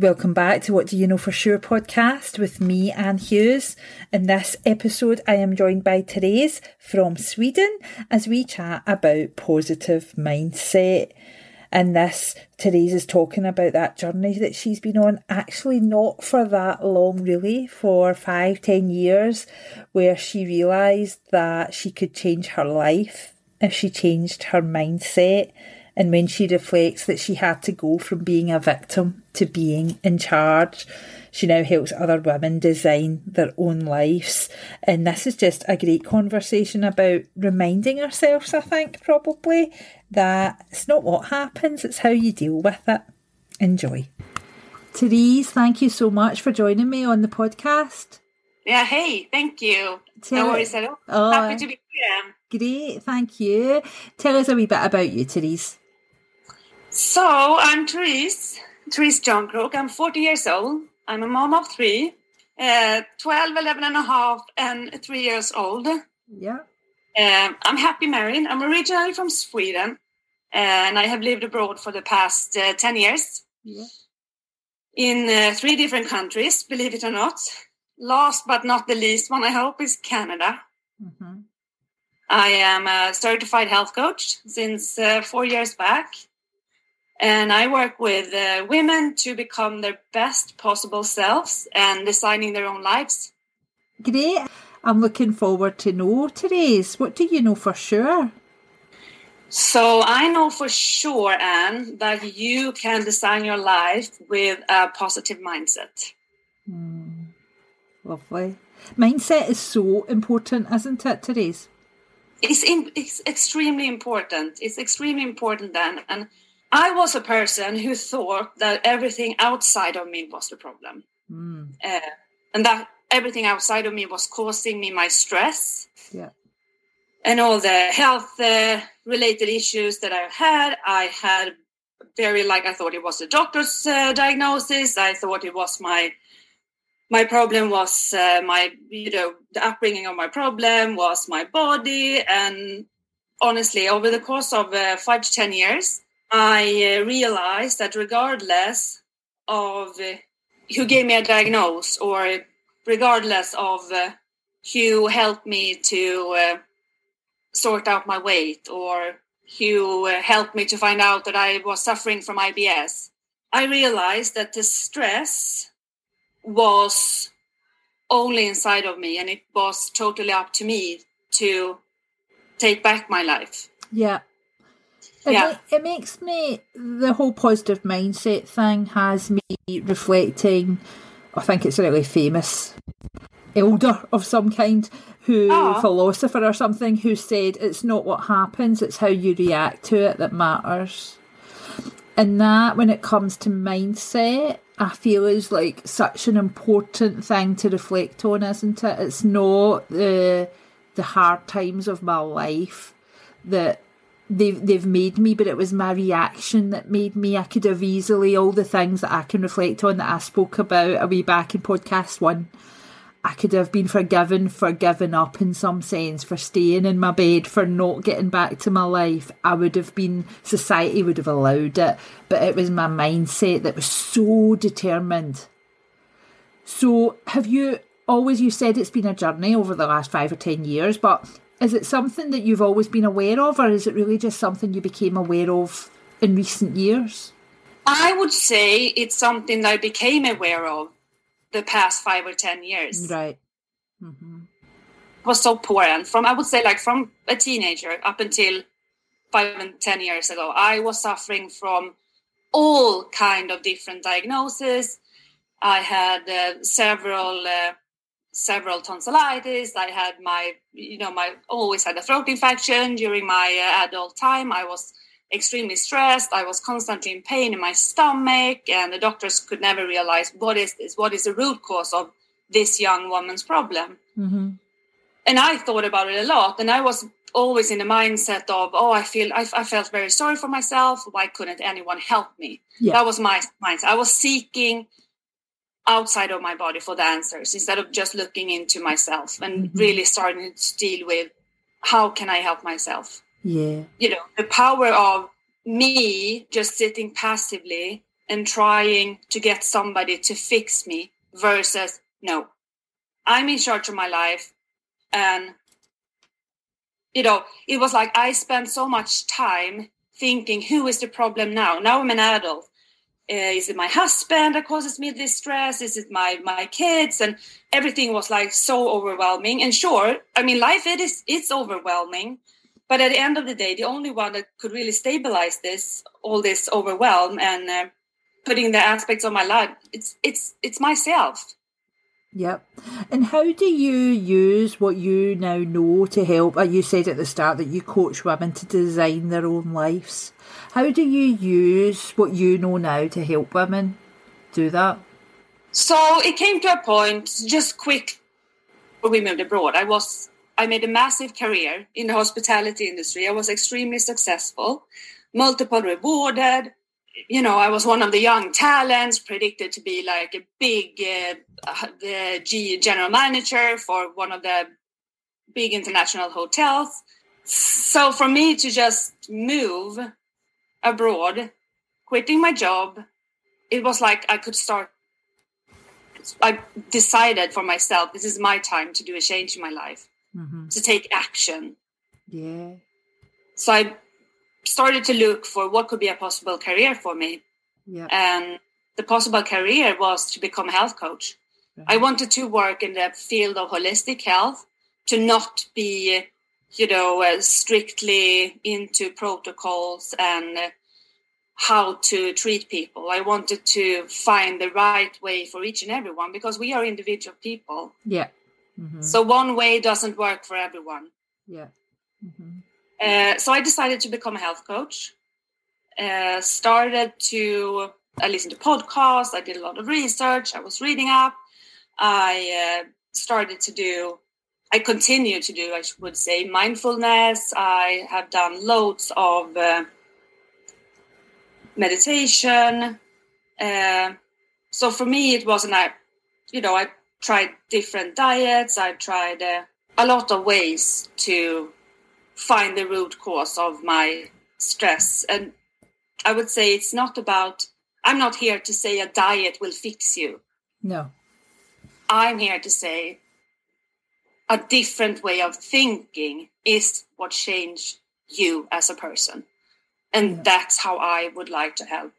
Welcome back to What Do You Know For Sure podcast with me, Anne Hughes. In this episode, I am joined by Therese from Sweden as we chat about positive mindset. And this, Therese is talking about that journey that she's been on, actually not for that long, really, for five, ten years, where she realised that she could change her life if she changed her mindset and when she reflects that she had to go from being a victim to being in charge, she now helps other women design their own lives. And this is just a great conversation about reminding ourselves, I think, probably, that it's not what happens, it's how you deal with it. Enjoy. Therese, thank you so much for joining me on the podcast. Yeah, hey, thank you. Tell no worries at all. Oh, Happy to be here. Great, thank you. Tell us a wee bit about you, Therese. So I'm Therese, Therese Johncroke. I'm 40 years old. I'm a mom of three, uh, 12, 11 and a half, and three years old. Yeah. Uh, I'm happy married. I'm originally from Sweden, and I have lived abroad for the past uh, 10 years. Yeah. In uh, three different countries, believe it or not. Last but not the least one, I hope, is Canada. Mm-hmm. I am a certified health coach since uh, four years back. And I work with uh, women to become their best possible selves and designing their own lives. Great. I'm looking forward to know, Therese. What do you know for sure? So I know for sure, Anne, that you can design your life with a positive mindset. Mm, lovely. Mindset is so important, isn't it, Therese? It's, in, it's extremely important. It's extremely important, then. And I was a person who thought that everything outside of me was the problem. Mm. Uh, and that everything outside of me was causing me my stress. Yeah. And all the health uh, related issues that I had. I had very like I thought it was a doctor's uh, diagnosis. I thought it was my my problem was uh, my you know the upbringing of my problem was my body and honestly over the course of uh, five to ten years I uh, realized that regardless of uh, who gave me a diagnosis or regardless of uh, who helped me to uh, sort out my weight or who uh, helped me to find out that I was suffering from IBS, I realized that the stress was only inside of me and it was totally up to me to take back my life. Yeah. It, yeah. ma- it makes me the whole positive mindset thing has me reflecting. I think it's a really famous elder of some kind who oh. philosopher or something who said it's not what happens it's how you react to it that matters and that when it comes to mindset i feel is like such an important thing to reflect on isn't it it's not the the hard times of my life that they've they've made me, but it was my reaction that made me. I could have easily all the things that I can reflect on that I spoke about a wee back in podcast one. I could have been forgiven for giving up in some sense, for staying in my bed, for not getting back to my life. I would have been, society would have allowed it, but it was my mindset that was so determined. So, have you always, you said it's been a journey over the last five or ten years, but is it something that you've always been aware of, or is it really just something you became aware of in recent years? I would say it's something that I became aware of the past five or ten years. Right. Mm-hmm. Was so poor, and from I would say like from a teenager up until five and ten years ago, I was suffering from all kind of different diagnoses. I had uh, several uh, several tonsillitis. I had my, you know, my always had a throat infection during my uh, adult time. I was extremely stressed. I was constantly in pain in my stomach, and the doctors could never realize what is this? What is the root cause of this young woman's problem? Mm-hmm. And I thought about it a lot, and I was always in the mindset of, oh, I feel I, I felt very sorry for myself. Why couldn't anyone help me? Yeah. That was my mindset. I was seeking outside of my body for the answers instead of just looking into myself and mm-hmm. really starting to deal with how can I help myself? Yeah. You know, the power of me just sitting passively and trying to get somebody to fix me versus no, I'm in charge of my life. And, you know, it was like I spent so much time thinking, who is the problem now? Now I'm an adult. Uh, is it my husband that causes me this stress? Is it my my kids? And everything was like so overwhelming. And sure, I mean, life it is it's overwhelming. But at the end of the day, the only one that could really stabilize this, all this overwhelm, and uh, putting the aspects of my life, it's it's it's myself. Yep. And how do you use what you now know to help? Uh, you said at the start that you coach women to design their own lives. How do you use what you know now to help women do that? So it came to a point just quick we moved abroad. I was I made a massive career in the hospitality industry. I was extremely successful, multiple rewarded, you know, I was one of the young talents, predicted to be like a big uh, the G general manager for one of the big international hotels. So for me to just move abroad, quitting my job, it was like I could start. I decided for myself this is my time to do a change in my life, mm-hmm. to take action. Yeah. So I started to look for what could be a possible career for me. Yeah. And the possible career was to become a health coach. I wanted to work in the field of holistic health, to not be, you know, uh, strictly into protocols and how to treat people. I wanted to find the right way for each and everyone because we are individual people. Yeah. Mm-hmm. So one way doesn't work for everyone. Yeah. Mm-hmm. Uh, so I decided to become a health coach. Uh, started to I listened to podcasts. I did a lot of research. I was reading up. I uh, started to do. I continue to do. I would say mindfulness. I have done loads of uh, meditation. Uh, so for me, it wasn't. I, you know, I tried different diets. I tried uh, a lot of ways to find the root cause of my stress. And I would say it's not about, I'm not here to say a diet will fix you. No. I'm here to say a different way of thinking is what changed you as a person. And yeah. that's how I would like to help.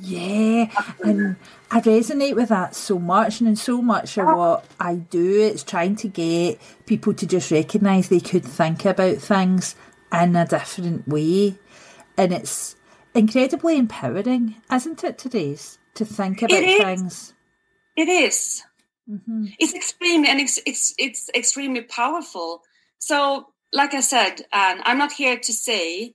Yeah, and I resonate with that so much, and so much of what I do, it's trying to get people to just recognise they could think about things in a different way, and it's incredibly empowering, isn't it? Today's to think about it things. It is. Mm-hmm. It's extremely and it's, it's it's extremely powerful. So, like I said, and I'm not here to say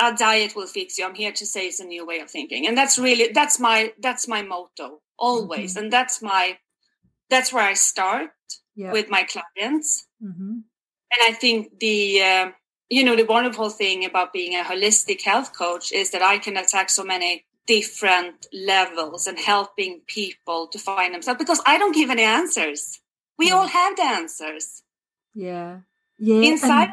a diet will fix you i'm here to say it's a new way of thinking and that's really that's my that's my motto always mm-hmm. and that's my that's where i start with my clients mm-hmm. and i think the uh, you know the wonderful thing about being a holistic health coach is that i can attack so many different levels and helping people to find themselves because i don't give any answers we mm-hmm. all have the answers yeah yeah inside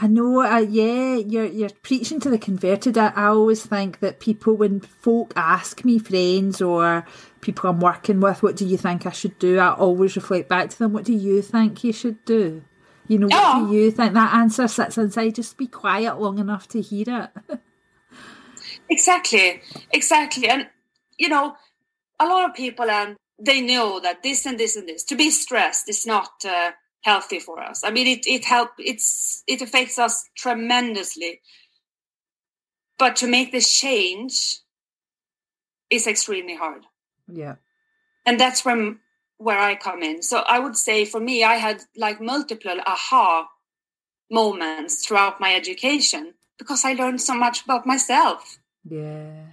I know, uh, yeah, you're you're preaching to the converted. I, I always think that people, when folk ask me, friends or people I'm working with, what do you think I should do? I always reflect back to them, what do you think you should do? You know, what oh. do you think? That answer sits inside. Just be quiet long enough to hear it. exactly, exactly, and you know, a lot of people and they know that this and this and this. To be stressed is not. Uh, healthy for us. I mean, it it help it's it affects us tremendously. But to make this change is extremely hard. Yeah, and that's where where I come in. So I would say for me, I had like multiple aha moments throughout my education because I learned so much about myself. Yeah.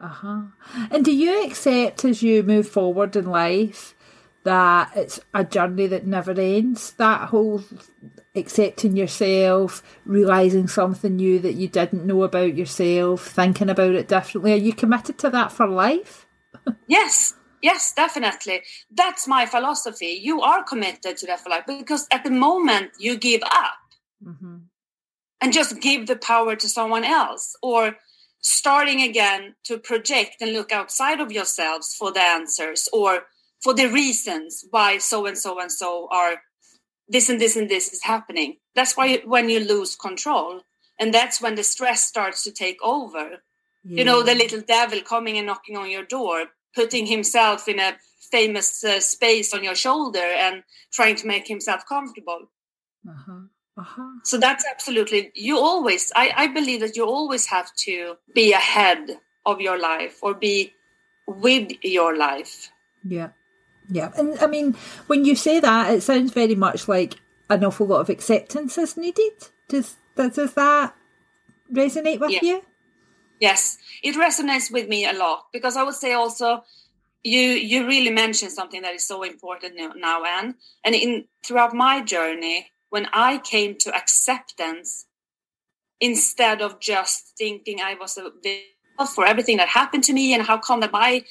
Uh huh. And do you accept as you move forward in life that it's a journey that never ends. That whole accepting yourself, realizing something new that you didn't know about yourself, thinking about it differently. Are you committed to that for life? yes, yes, definitely. That's my philosophy. You are committed to that for life because at the moment you give up mm-hmm. and just give the power to someone else or starting again to project and look outside of yourselves for the answers or for the reasons why so and so and so are this and this and this is happening. That's why when you lose control, and that's when the stress starts to take over. Yeah. You know, the little devil coming and knocking on your door, putting himself in a famous uh, space on your shoulder and trying to make himself comfortable. Uh-huh. Uh-huh. So that's absolutely, you always, I, I believe that you always have to be ahead of your life or be with your life. Yeah. Yeah. And I mean, when you say that, it sounds very much like an awful lot of acceptance is needed. Does, does, does that resonate with yeah. you? Yes, it resonates with me a lot because I would say also you you really mentioned something that is so important now, Anne. And in throughout my journey, when I came to acceptance instead of just thinking I was a victim for everything that happened to me and how come that my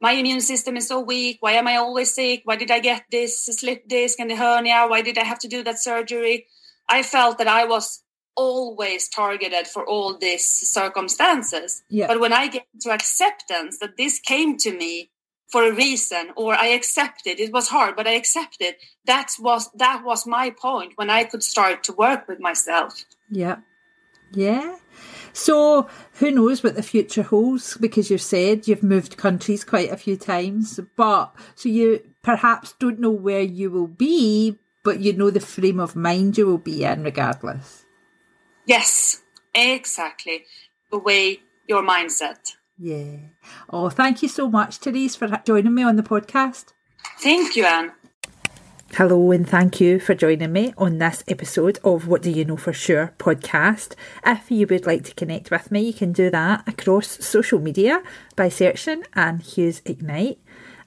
my immune system is so weak. Why am I always sick? Why did I get this slip disc and the hernia? Why did I have to do that surgery? I felt that I was always targeted for all these circumstances. Yeah. But when I get to acceptance that this came to me for a reason or I accepted, it was hard, but I accepted. That was that was my point when I could start to work with myself. Yeah. Yeah. So who knows what the future holds? Because you've said you've moved countries quite a few times, but so you perhaps don't know where you will be, but you know the frame of mind you will be in regardless. Yes, exactly. The way your mindset. Yeah. Oh, thank you so much, Therese, for joining me on the podcast. Thank you, Anne. Hello, and thank you for joining me on this episode of What Do You Know For Sure podcast. If you would like to connect with me, you can do that across social media by searching Anne Hughes Ignite.